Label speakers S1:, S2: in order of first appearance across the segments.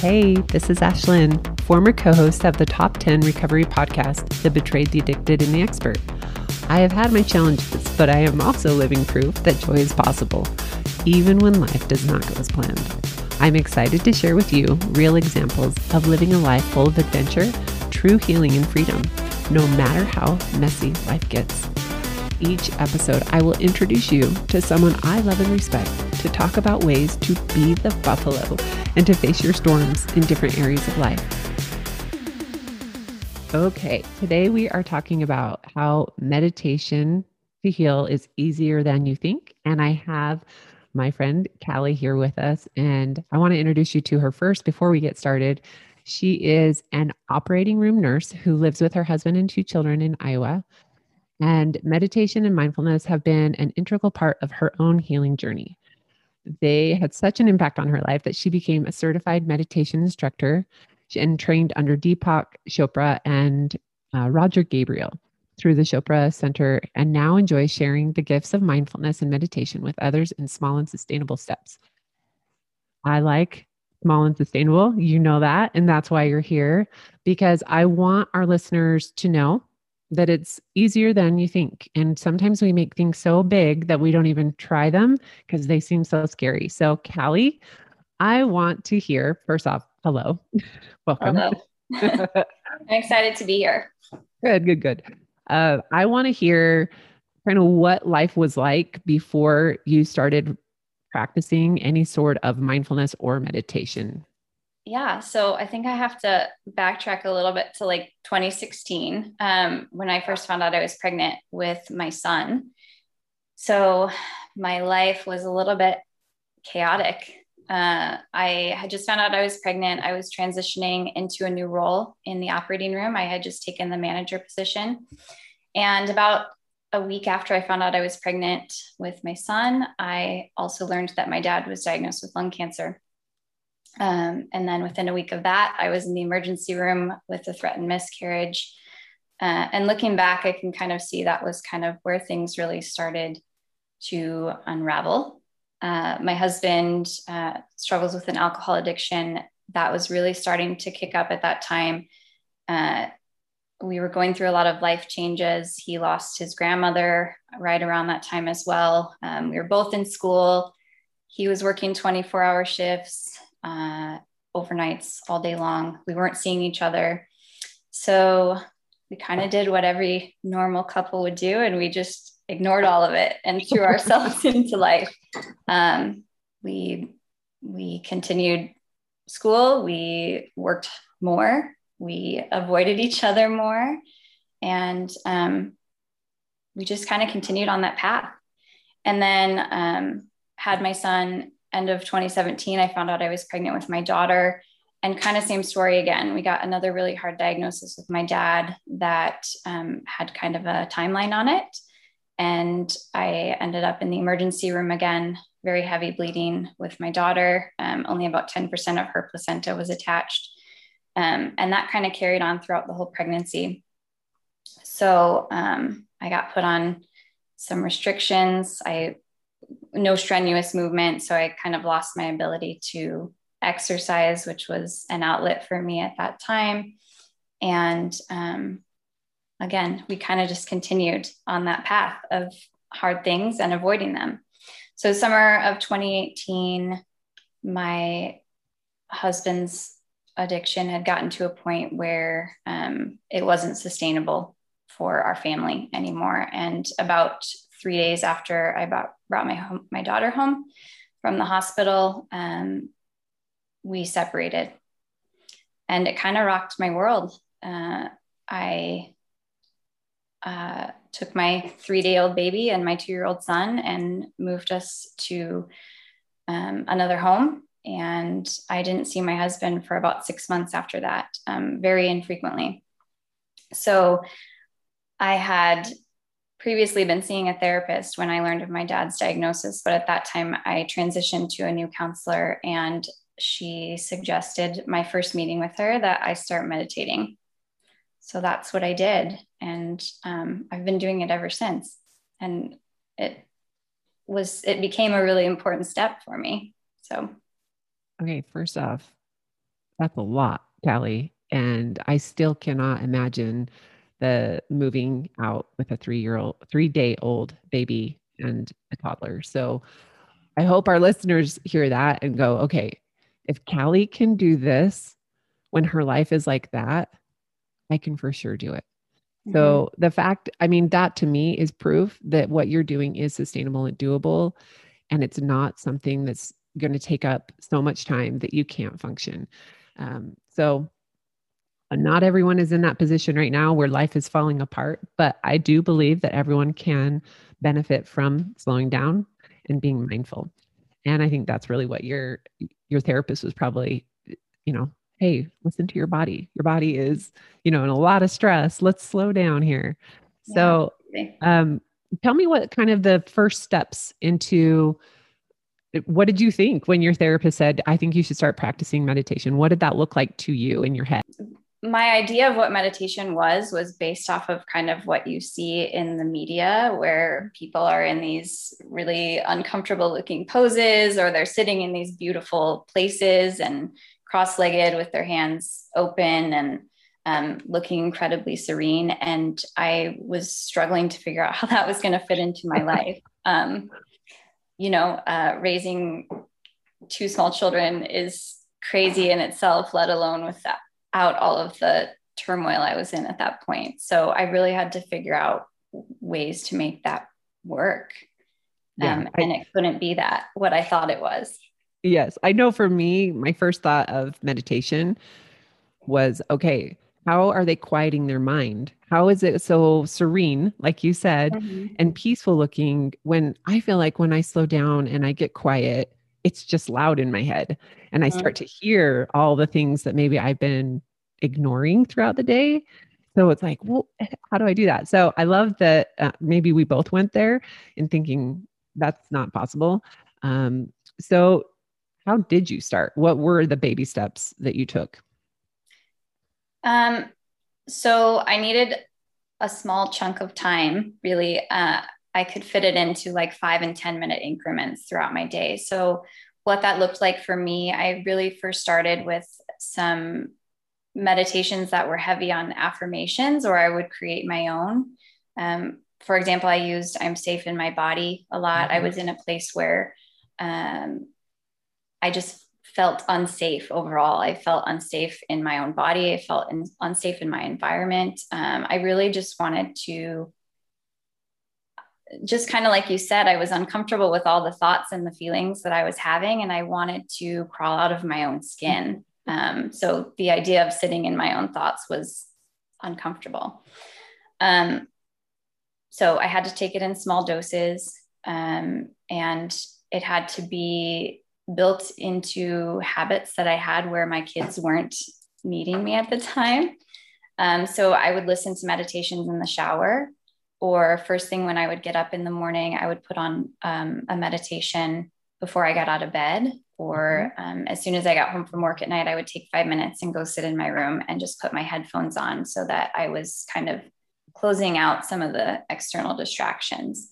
S1: Hey, this is Ashlyn, former co host of the Top 10 Recovery podcast, The Betrayed, the Addicted, and the Expert. I have had my challenges, but I am also living proof that joy is possible, even when life does not go as planned. I'm excited to share with you real examples of living a life full of adventure, true healing, and freedom, no matter how messy life gets. Each episode, I will introduce you to someone I love and respect to talk about ways to be the buffalo and to face your storms in different areas of life. Okay, today we are talking about how meditation to heal is easier than you think. And I have my friend Callie here with us, and I want to introduce you to her first before we get started. She is an operating room nurse who lives with her husband and two children in Iowa. And meditation and mindfulness have been an integral part of her own healing journey. They had such an impact on her life that she became a certified meditation instructor and trained under Deepak Chopra and uh, Roger Gabriel through the Chopra Center and now enjoys sharing the gifts of mindfulness and meditation with others in small and sustainable steps. I like small and sustainable. You know that. And that's why you're here because I want our listeners to know that it's easier than you think. And sometimes we make things so big that we don't even try them because they seem so scary. So, Callie, I want to hear first off, hello, welcome. Hello.
S2: I'm excited to be here.
S1: Good, good, good. Uh, I want to hear kind of what life was like before you started practicing any sort of mindfulness or meditation
S2: yeah so i think i have to backtrack a little bit to like 2016 um, when i first found out i was pregnant with my son. So my life was a little bit chaotic. Uh, i had just found out i was pregnant. I was transitioning into a new role in the operating room. I had just taken the manager position. And about a week after I found out I was pregnant with my son, I also learned that my dad was diagnosed with lung cancer. Um, and then within a week of that, I was in the emergency room with a threatened miscarriage. Uh, and looking back, I can kind of see that was kind of where things really started to unravel. Uh, my husband uh, struggles with an alcohol addiction that was really starting to kick up at that time. Uh, we were going through a lot of life changes. He lost his grandmother right around that time as well. Um, we were both in school. He was working 24 hour shifts uh, overnights all day long. We weren't seeing each other. So we kind of did what every normal couple would do, and we just ignored all of it and threw ourselves into life. Um, we we continued school. We worked more. We avoided each other more, and um, we just kind of continued on that path. And then um, had my son end of 2017, I found out I was pregnant with my daughter. And kind of same story again. We got another really hard diagnosis with my dad that um, had kind of a timeline on it. And I ended up in the emergency room again, very heavy bleeding with my daughter. Um, only about 10% of her placenta was attached. Um, and that kind of carried on throughout the whole pregnancy. So um, I got put on some restrictions. I no strenuous movement. So I kind of lost my ability to exercise, which was an outlet for me at that time. And um, again, we kind of just continued on that path of hard things and avoiding them. So, summer of 2018, my husband's addiction had gotten to a point where um, it wasn't sustainable for our family anymore. And about three days after I brought, brought my home, my daughter home from the hospital, um, we separated, and it kind of rocked my world. Uh, I uh, took my three day old baby and my two year old son and moved us to um, another home. And I didn't see my husband for about six months after that, um, very infrequently. So I had previously been seeing a therapist when I learned of my dad's diagnosis, but at that time I transitioned to a new counselor and she suggested my first meeting with her that I start meditating. So that's what I did. And um, I've been doing it ever since. And it was, it became a really important step for me. So,
S1: okay, first off, that's a lot, Callie. And I still cannot imagine the moving out with a three year old, three day old baby and a toddler. So I hope our listeners hear that and go, okay, if Callie can do this when her life is like that, I can for sure do it. Mm-hmm. So the fact, I mean, that to me is proof that what you're doing is sustainable and doable. And it's not something that's going to take up so much time that you can't function. Um, so not everyone is in that position right now where life is falling apart, but I do believe that everyone can benefit from slowing down and being mindful. And I think that's really what your your therapist was probably, you know, hey, listen to your body. Your body is, you know, in a lot of stress. Let's slow down here. Yeah. So, um, tell me what kind of the first steps into what did you think when your therapist said, I think you should start practicing meditation? What did that look like to you in your head?
S2: My idea of what meditation was was based off of kind of what you see in the media, where people are in these really uncomfortable looking poses or they're sitting in these beautiful places and cross legged with their hands open and um, looking incredibly serene. And I was struggling to figure out how that was going to fit into my life. Um, you know, uh, raising two small children is crazy in itself, let alone without all of the turmoil I was in at that point. So I really had to figure out ways to make that work. Yeah, um, I, and it couldn't be that what I thought it was.
S1: Yes. I know for me, my first thought of meditation was okay, how are they quieting their mind? How is it so serene, like you said, mm-hmm. and peaceful looking when I feel like when I slow down and I get quiet, it's just loud in my head. And I mm-hmm. start to hear all the things that maybe I've been ignoring throughout the day. So it's like, well, how do I do that? So I love that uh, maybe we both went there in thinking that's not possible. Um, so, how did you start? What were the baby steps that you took?
S2: Um, so I needed a small chunk of time, really. Uh, I could fit it into like five and 10 minute increments throughout my day. So, what that looked like for me, I really first started with some meditations that were heavy on affirmations, or I would create my own. Um, for example, I used I'm safe in my body a lot. Mm-hmm. I was in a place where um, I just felt unsafe overall. I felt unsafe in my own body. I felt in, unsafe in my environment. Um, I really just wanted to, just kind of like you said, I was uncomfortable with all the thoughts and the feelings that I was having, and I wanted to crawl out of my own skin. Um, so the idea of sitting in my own thoughts was uncomfortable. Um, so I had to take it in small doses, um, and it had to be built into habits that I had where my kids weren't needing me at the time. Um, so I would listen to meditations in the shower, or first thing when I would get up in the morning, I would put on um, a meditation before I got out of bed. Or mm-hmm. um, as soon as I got home from work at night, I would take five minutes and go sit in my room and just put my headphones on so that I was kind of closing out some of the external distractions.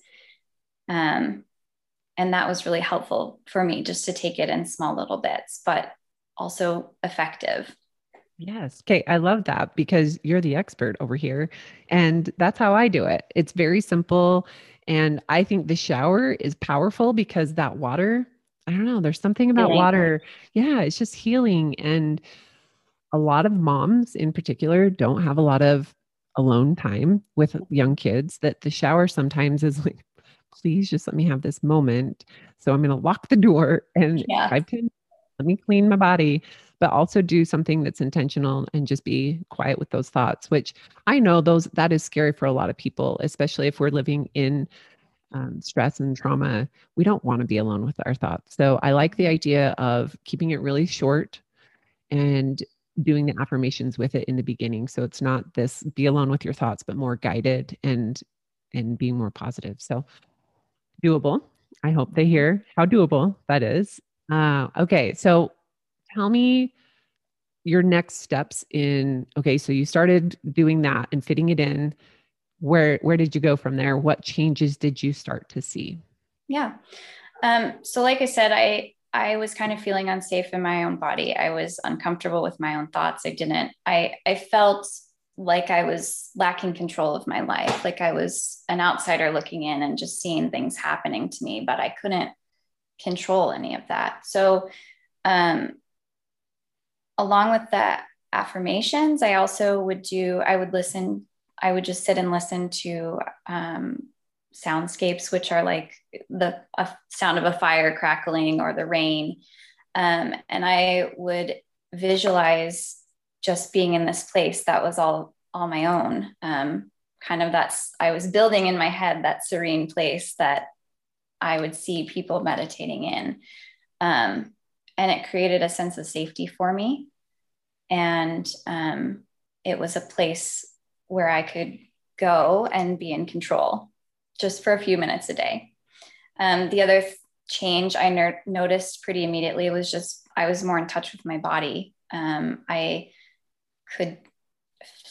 S2: Um, and that was really helpful for me just to take it in small little bits but also effective
S1: yes okay i love that because you're the expert over here and that's how i do it it's very simple and i think the shower is powerful because that water i don't know there's something about water yeah it's just healing and a lot of moms in particular don't have a lot of alone time with young kids that the shower sometimes is like please just let me have this moment. So I'm going to lock the door and yeah. five, 10, let me clean my body, but also do something that's intentional and just be quiet with those thoughts, which I know those that is scary for a lot of people, especially if we're living in um, stress and trauma. We don't want to be alone with our thoughts. So I like the idea of keeping it really short and doing the affirmations with it in the beginning so it's not this be alone with your thoughts but more guided and and being more positive so doable. I hope they hear how doable that is. Uh, okay, so tell me your next steps in. Okay, so you started doing that and fitting it in. Where where did you go from there? What changes did you start to see?
S2: Yeah. Um, so like I said, I I was kind of feeling unsafe in my own body. I was uncomfortable with my own thoughts. I didn't, I, I felt like I was lacking control of my life, like I was an outsider looking in and just seeing things happening to me, but I couldn't control any of that. So, um, along with the affirmations, I also would do, I would listen, I would just sit and listen to um, soundscapes, which are like the sound of a fire crackling or the rain. Um, and I would visualize just being in this place that was all all my own. Um, kind of that's I was building in my head that serene place that I would see people meditating in. Um, and it created a sense of safety for me. And um, it was a place where I could go and be in control just for a few minutes a day. Um, the other th- change I ner- noticed pretty immediately was just I was more in touch with my body. Um, I could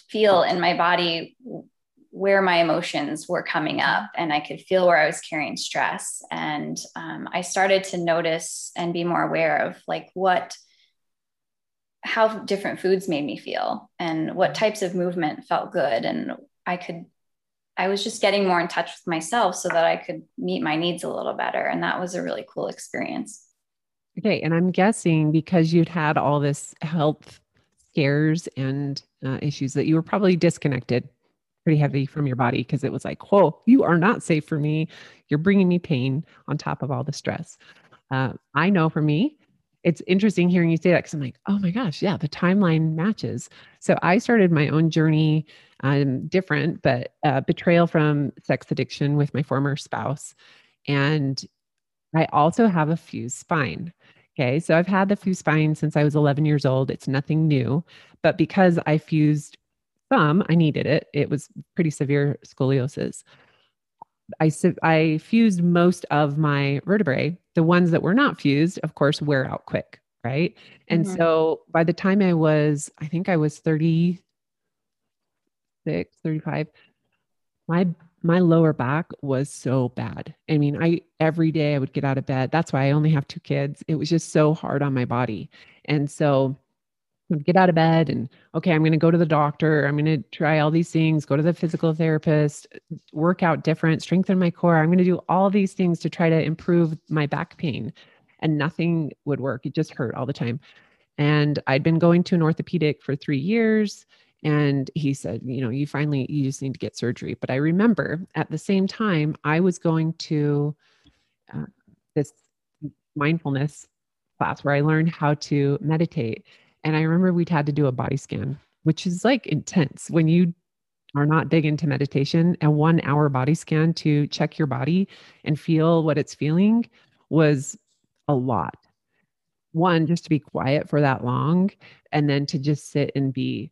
S2: feel in my body where my emotions were coming up and I could feel where I was carrying stress. And um, I started to notice and be more aware of like what, how different foods made me feel and what types of movement felt good. And I could I was just getting more in touch with myself so that I could meet my needs a little better. And that was a really cool experience.
S1: Okay. And I'm guessing because you'd had all this health scares and uh, issues that you were probably disconnected pretty heavy from your body because it was like, whoa, you are not safe for me. You're bringing me pain on top of all the stress. Uh, I know for me, it's interesting hearing you say that because I'm like, oh my gosh, yeah, the timeline matches. So I started my own journey um, different, but uh, betrayal from sex addiction with my former spouse. And I also have a fused spine. Okay. So I've had the fused spine since I was 11 years old. It's nothing new. But because I fused some, I needed it. It was pretty severe scoliosis. I, I fused most of my vertebrae. The ones that were not fused, of course, wear out quick. Right. And mm-hmm. so by the time I was, I think I was 30, 36, 35, my my lower back was so bad. I mean, I every day I would get out of bed. That's why I only have two kids. It was just so hard on my body. And so get out of bed and okay, I'm going to go to the doctor. I'm going to try all these things, go to the physical therapist, work out different, strengthen my core. I'm going to do all these things to try to improve my back pain. And nothing would work. It just hurt all the time. And I'd been going to an orthopedic for three years and he said you know you finally you just need to get surgery but i remember at the same time i was going to uh, this mindfulness class where i learned how to meditate and i remember we'd had to do a body scan which is like intense when you are not big into meditation a one hour body scan to check your body and feel what it's feeling was a lot one just to be quiet for that long and then to just sit and be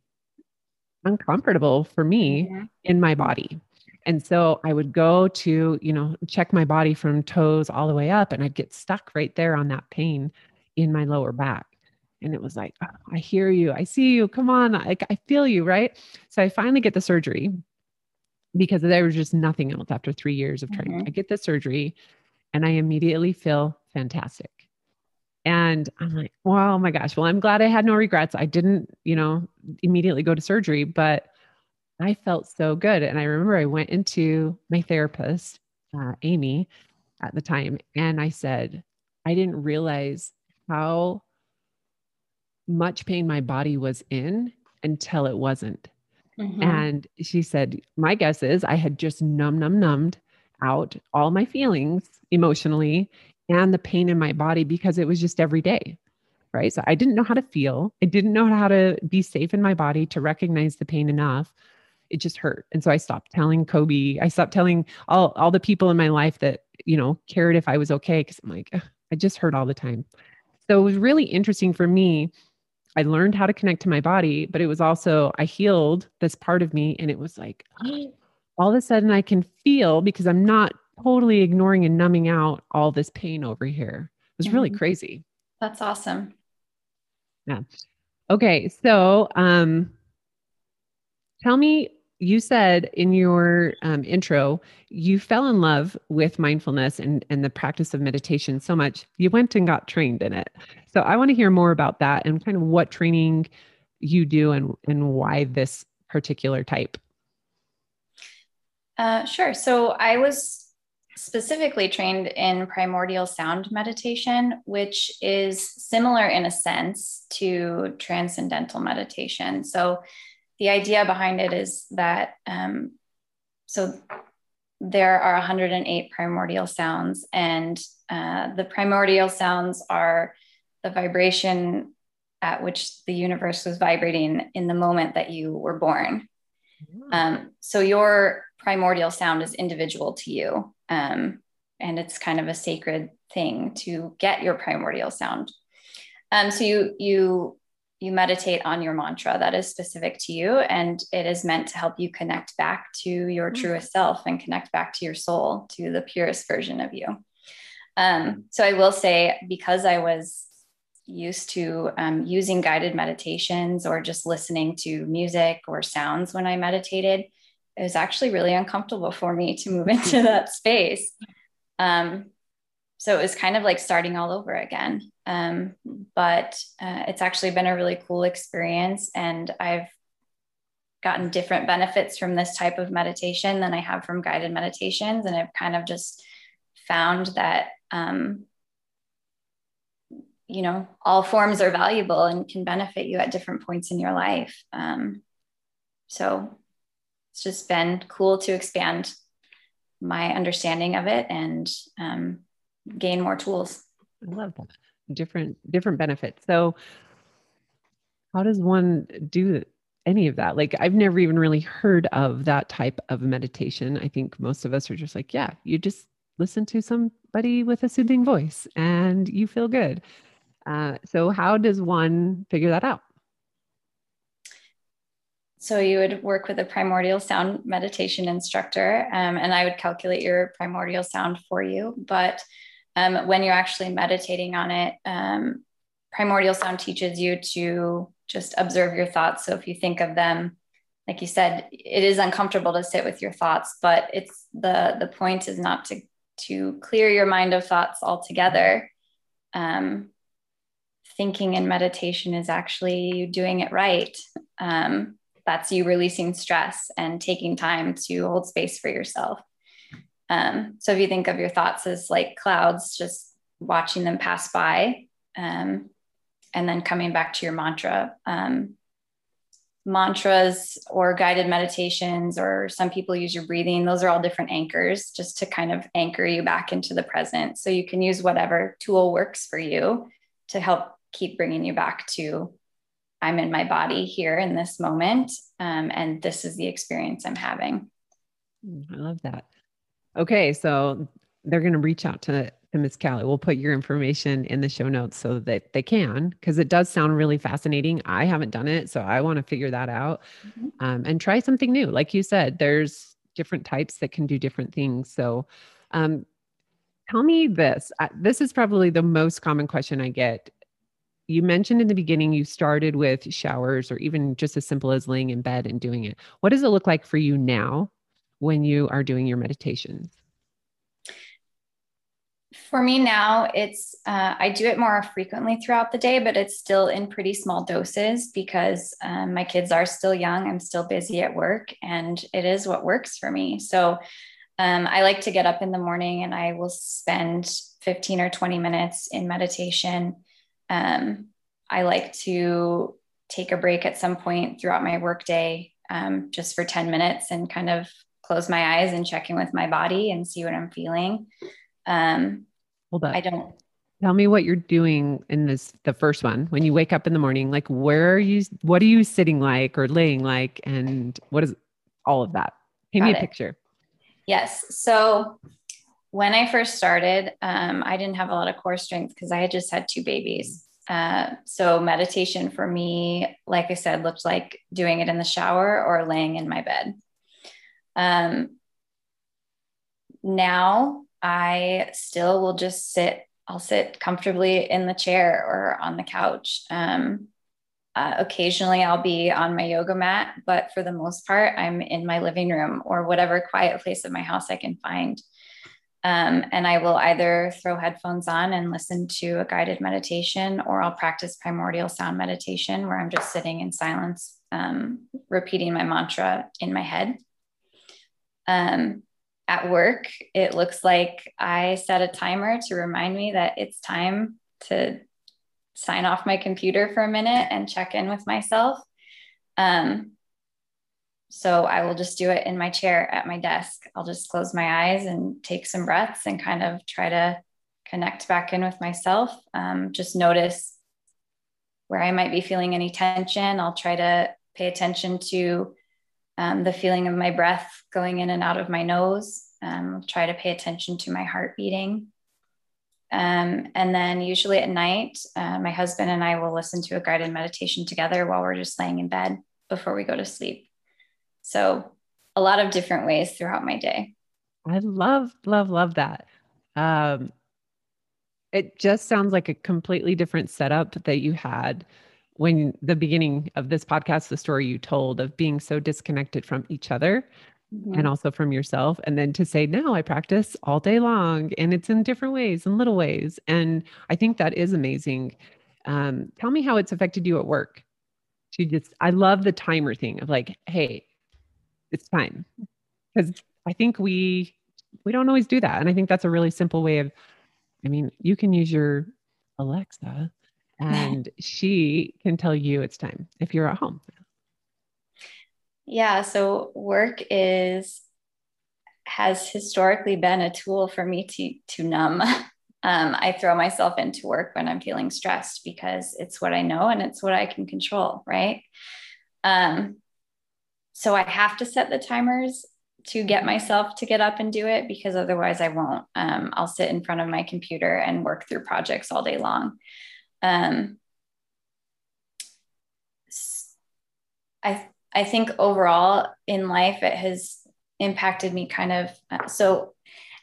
S1: uncomfortable for me mm-hmm. in my body. And so I would go to, you know, check my body from toes all the way up and I'd get stuck right there on that pain in my lower back. And it was like, oh, I hear you. I see you. Come on. Like I feel you. Right. So I finally get the surgery because there was just nothing else after three years of trying. Mm-hmm. I get the surgery and I immediately feel fantastic. And I'm like, well, oh my gosh. Well, I'm glad I had no regrets. I didn't, you know, immediately go to surgery, but I felt so good. And I remember I went into my therapist, uh, Amy, at the time, and I said, I didn't realize how much pain my body was in until it wasn't. Mm-hmm. And she said, My guess is I had just numb, numb, numbed out all my feelings emotionally and the pain in my body because it was just every day. Right. So I didn't know how to feel. I didn't know how to be safe in my body to recognize the pain enough. It just hurt. And so I stopped telling Kobe. I stopped telling all, all the people in my life that, you know, cared if I was okay. Cause I'm like, I just hurt all the time. So it was really interesting for me. I learned how to connect to my body, but it was also, I healed this part of me. And it was like, all of a sudden I can feel because I'm not totally ignoring and numbing out all this pain over here. It was mm-hmm. really crazy.
S2: That's awesome.
S1: Yeah. Okay. So, um, tell me you said in your um, intro you fell in love with mindfulness and, and the practice of meditation so much you went and got trained in it. So i want to hear more about that and kind of what training you do and, and why this particular type.
S2: Uh, sure. So i was specifically trained in primordial sound meditation which is similar in a sense to transcendental meditation. So the idea behind it is that um, so there are 108 primordial sounds, and uh, the primordial sounds are the vibration at which the universe was vibrating in the moment that you were born. Hmm. Um, so your primordial sound is individual to you, um, and it's kind of a sacred thing to get your primordial sound. Um, so you you you meditate on your mantra that is specific to you and it is meant to help you connect back to your mm-hmm. truest self and connect back to your soul to the purest version of you um, so i will say because i was used to um, using guided meditations or just listening to music or sounds when i meditated it was actually really uncomfortable for me to move into that space um, so it was kind of like starting all over again um, but uh, it's actually been a really cool experience. And I've gotten different benefits from this type of meditation than I have from guided meditations. And I've kind of just found that, um, you know, all forms are valuable and can benefit you at different points in your life. Um, so it's just been cool to expand my understanding of it and um, gain more tools.
S1: I love that. Different different benefits. So how does one do any of that? Like i've never even really heard of that type of meditation. I think most of us are just like yeah you just listen to somebody with a soothing voice and you feel good. Uh, so how does one figure that out?
S2: So you would work with a primordial sound meditation instructor um, and i would calculate your primordial sound for you but um, when you're actually meditating on it, um, primordial sound teaches you to just observe your thoughts. So if you think of them, like you said, it is uncomfortable to sit with your thoughts, but it's the the point is not to to clear your mind of thoughts altogether. Um, thinking in meditation is actually you doing it right. Um, that's you releasing stress and taking time to hold space for yourself. Um, so if you think of your thoughts as like clouds, just watching them pass by um, and then coming back to your mantra. Um, mantras or guided meditations, or some people use your breathing, those are all different anchors just to kind of anchor you back into the present. So you can use whatever tool works for you to help keep bringing you back to I'm in my body here in this moment. Um, and this is the experience I'm having.
S1: Mm, I love that. Okay, so they're going to reach out to, to Miss Callie. We'll put your information in the show notes so that they can, because it does sound really fascinating. I haven't done it, so I want to figure that out mm-hmm. um, and try something new. Like you said, there's different types that can do different things. So, um, tell me this. this is probably the most common question I get. You mentioned in the beginning you started with showers or even just as simple as laying in bed and doing it. What does it look like for you now when you are doing your meditations?
S2: For me now, it's uh, I do it more frequently throughout the day, but it's still in pretty small doses because um, my kids are still young. I'm still busy at work, and it is what works for me. So um, I like to get up in the morning and I will spend 15 or 20 minutes in meditation. Um, I like to take a break at some point throughout my workday um, just for 10 minutes and kind of close my eyes and check in with my body and see what I'm feeling. Um,
S1: Hold up.
S2: I don't.
S1: Tell me what you're doing in this, the first one, when you wake up in the morning, like where are you, what are you sitting like or laying like? And what is all of that? Paint me a picture.
S2: Yes. So when I first started, um, I didn't have a lot of core strength because I had just had two babies. Uh, so meditation for me, like I said, looked like doing it in the shower or laying in my bed. Um, now I still will just sit, I'll sit comfortably in the chair or on the couch. Um, uh, occasionally I'll be on my yoga mat, but for the most part, I'm in my living room or whatever quiet place of my house I can find. Um, and I will either throw headphones on and listen to a guided meditation, or I'll practice primordial sound meditation where I'm just sitting in silence, um, repeating my mantra in my head. Um, at work, it looks like I set a timer to remind me that it's time to sign off my computer for a minute and check in with myself. Um, so I will just do it in my chair at my desk. I'll just close my eyes and take some breaths and kind of try to connect back in with myself. Um, just notice where I might be feeling any tension. I'll try to pay attention to um, the feeling of my breath going in and out of my nose. Um, try to pay attention to my heart beating. Um, and then, usually at night, uh, my husband and I will listen to a guided meditation together while we're just laying in bed before we go to sleep. So, a lot of different ways throughout my day.
S1: I love, love, love that. Um, it just sounds like a completely different setup that you had when the beginning of this podcast, the story you told of being so disconnected from each other mm-hmm. and also from yourself. And then to say, now I practice all day long and it's in different ways and little ways. And I think that is amazing. Um, tell me how it's affected you at work. To just, I love the timer thing of like, hey, it's time. Because I think we, we don't always do that. And I think that's a really simple way of, I mean, you can use your Alexa and she can tell you it's time if you're at home.
S2: Yeah, so work is has historically been a tool for me to to numb. Um, I throw myself into work when I'm feeling stressed because it's what I know and it's what I can control, right? Um, so I have to set the timers to get myself to get up and do it because otherwise I won't. Um, I'll sit in front of my computer and work through projects all day long. Um, I I think overall in life it has impacted me kind of uh, so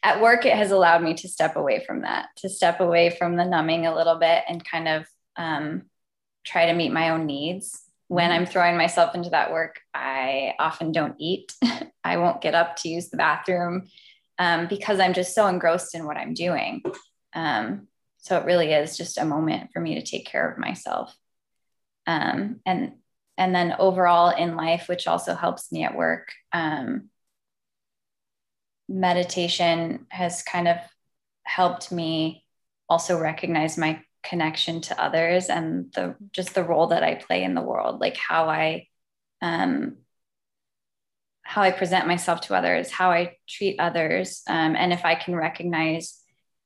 S2: at work it has allowed me to step away from that to step away from the numbing a little bit and kind of um, try to meet my own needs. When i'm throwing myself into that work i often don't eat. I won't get up to use the bathroom um, because i'm just so engrossed in what i'm doing. Um, so it really is just a moment for me to take care of myself. Um, and and then overall in life which also helps me at work um, meditation has kind of helped me also recognize my connection to others and the just the role that i play in the world like how i um, how i present myself to others how i treat others um, and if i can recognize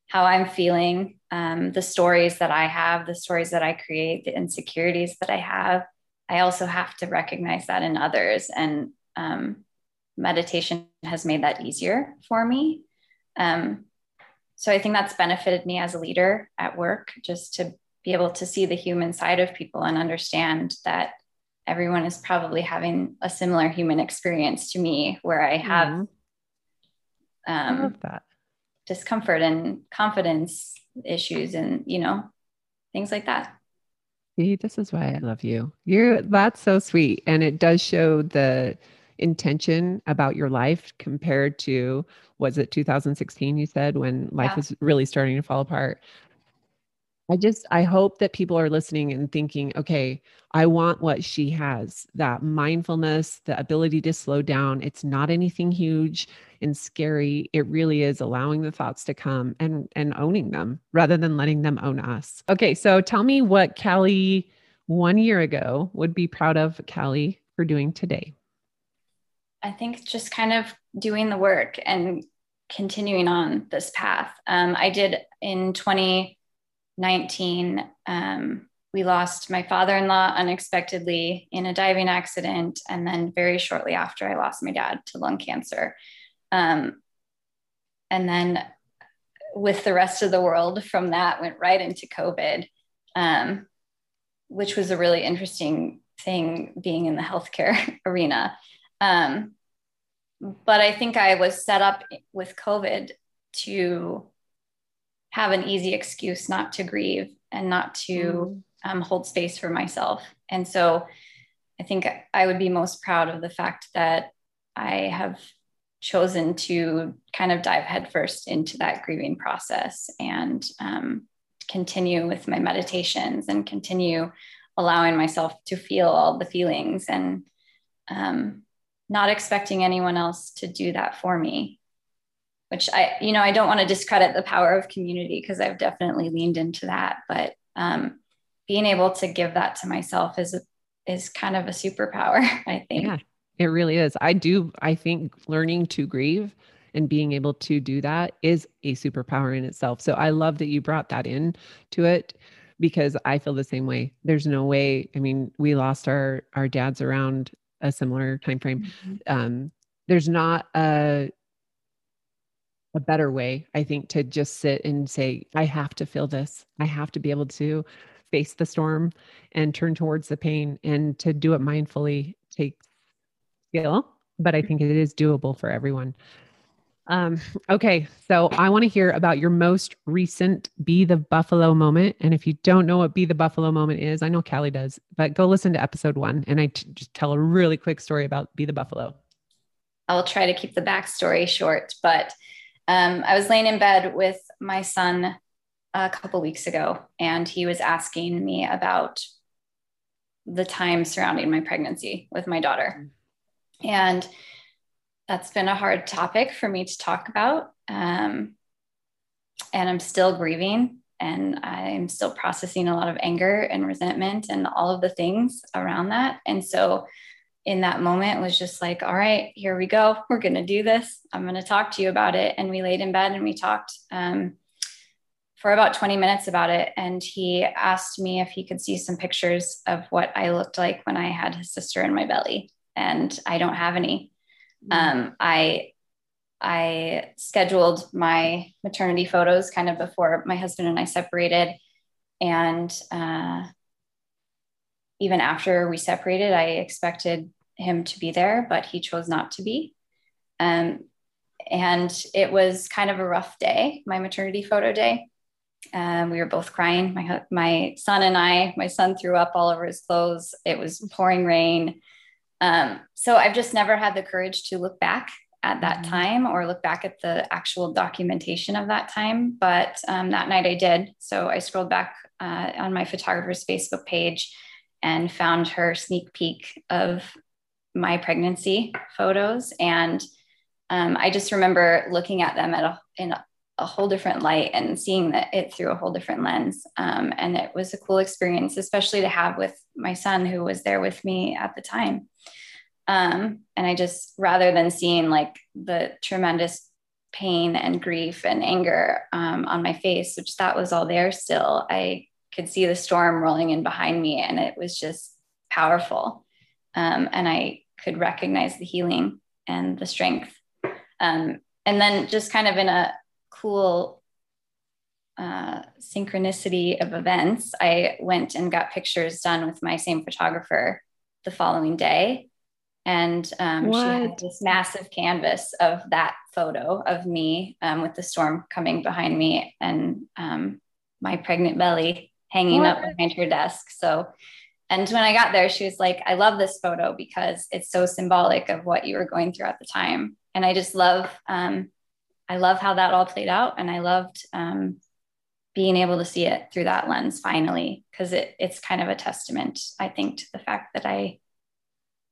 S2: how I'm feeling, um, the stories that I have, the stories that I create, the insecurities that I have. I also have to recognize that in others. And um, meditation has made that easier for me. Um, so I think that's benefited me as a leader at work, just to be able to see the human side of people and understand that everyone is probably having a similar human experience to me, where I have. Mm-hmm.
S1: I love um, that
S2: discomfort and confidence issues and you know things like that.
S1: See this is why i love you. You're that's so sweet. And it does show the intention about your life compared to was it 2016 you said when life yeah. was really starting to fall apart I just, I hope that people are listening and thinking, okay, I want what she has that mindfulness, the ability to slow down. It's not anything huge and scary. It really is allowing the thoughts to come and, and owning them rather than letting them own us. Okay. So tell me what Callie one year ago would be proud of Callie for doing today.
S2: I think just kind of doing the work and continuing on this path. Um, I did in 20, 19, um, we lost my father in law unexpectedly in a diving accident. And then very shortly after, I lost my dad to lung cancer. Um, and then with the rest of the world from that went right into COVID, um, which was a really interesting thing being in the healthcare arena. Um, but I think I was set up with COVID to have an easy excuse not to grieve and not to mm. um, hold space for myself. And so I think I would be most proud of the fact that I have chosen to kind of dive headfirst into that grieving process and um, continue with my meditations and continue allowing myself to feel all the feelings and um, not expecting anyone else to do that for me which i you know i don't want to discredit the power of community because i've definitely leaned into that but um, being able to give that to myself is is kind of a superpower i think. Yeah
S1: it really is. I do i think learning to grieve and being able to do that is a superpower in itself. So i love that you brought that in to it because i feel the same way. There's no way i mean we lost our our dads around a similar time frame mm-hmm. um there's not a a better way i think to just sit and say i have to feel this i have to be able to face the storm and turn towards the pain and to do it mindfully takes skill but i think it is doable for everyone um, okay, so I want to hear about your most recent Be the Buffalo moment. And if you don't know what Be the Buffalo moment is, I know Callie does, but go listen to episode one and I t- just tell a really quick story about Be the Buffalo.
S2: I'll try to keep the backstory short, but um, I was laying in bed with my son a couple weeks ago, and he was asking me about the time surrounding my pregnancy with my daughter. And that's been a hard topic for me to talk about. Um, and I'm still grieving and I'm still processing a lot of anger and resentment and all of the things around that. And so in that moment was just like, all right, here we go. We're going to do this. I'm going to talk to you about it. And we laid in bed and we talked um, for about 20 minutes about it. And he asked me if he could see some pictures of what I looked like when I had his sister in my belly. And I don't have any. Mm-hmm. Um, I I scheduled my maternity photos kind of before my husband and I separated, and uh, even after we separated, I expected him to be there, but he chose not to be. Um, and it was kind of a rough day, my maternity photo day. Um, we were both crying. My my son and I. My son threw up all over his clothes. It was pouring rain. Um, so I've just never had the courage to look back at that mm-hmm. time or look back at the actual documentation of that time. But um, that night I did. So I scrolled back uh, on my photographer's Facebook page and found her sneak peek of my pregnancy photos. And um, I just remember looking at them at a, in a, a whole different light and seeing that it through a whole different lens. Um, and it was a cool experience, especially to have with my son who was there with me at the time. Um, and I just, rather than seeing like the tremendous pain and grief and anger um, on my face, which that was all there still, I could see the storm rolling in behind me and it was just powerful. Um, and I could recognize the healing and the strength. Um, and then just kind of in a cool uh, synchronicity of events, I went and got pictures done with my same photographer the following day. And um, she had this massive canvas of that photo of me um, with the storm coming behind me and um, my pregnant belly hanging what? up behind her desk. So, and when I got there, she was like, I love this photo because it's so symbolic of what you were going through at the time. And I just love, um, I love how that all played out. And I loved um, being able to see it through that lens finally, because it, it's kind of a testament, I think, to the fact that I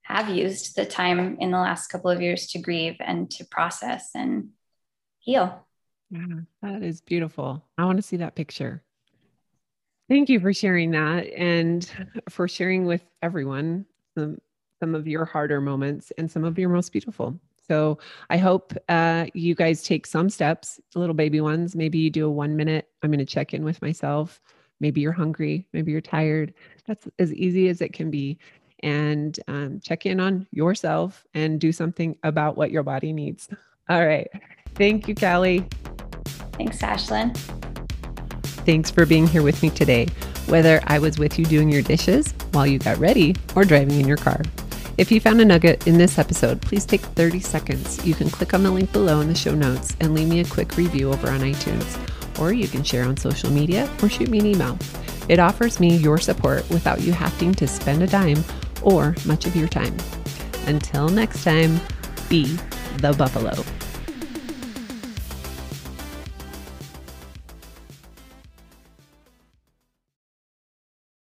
S2: have used the time in the last couple of years to grieve and to process and heal.
S1: Yeah, that is beautiful. I want to see that picture. Thank you for sharing that and for sharing with everyone some, some of your harder moments and some of your most beautiful. So I hope uh, you guys take some steps, little baby ones. Maybe you do a one minute, I'm going to check in with myself. Maybe you're hungry. Maybe you're tired. That's as easy as it can be and um, check in on yourself and do something about what your body needs. All right. Thank you, Callie.
S2: Thanks, Ashlyn.
S1: Thanks for being here with me today, whether I was with you doing your dishes while you got ready or driving in your car. If you found a nugget in this episode, please take 30 seconds. You can click on the link below in the show notes and leave me a quick review over on iTunes, or you can share on social media or shoot me an email. It offers me your support without you having to spend a dime or much of your time. Until next time, be the buffalo.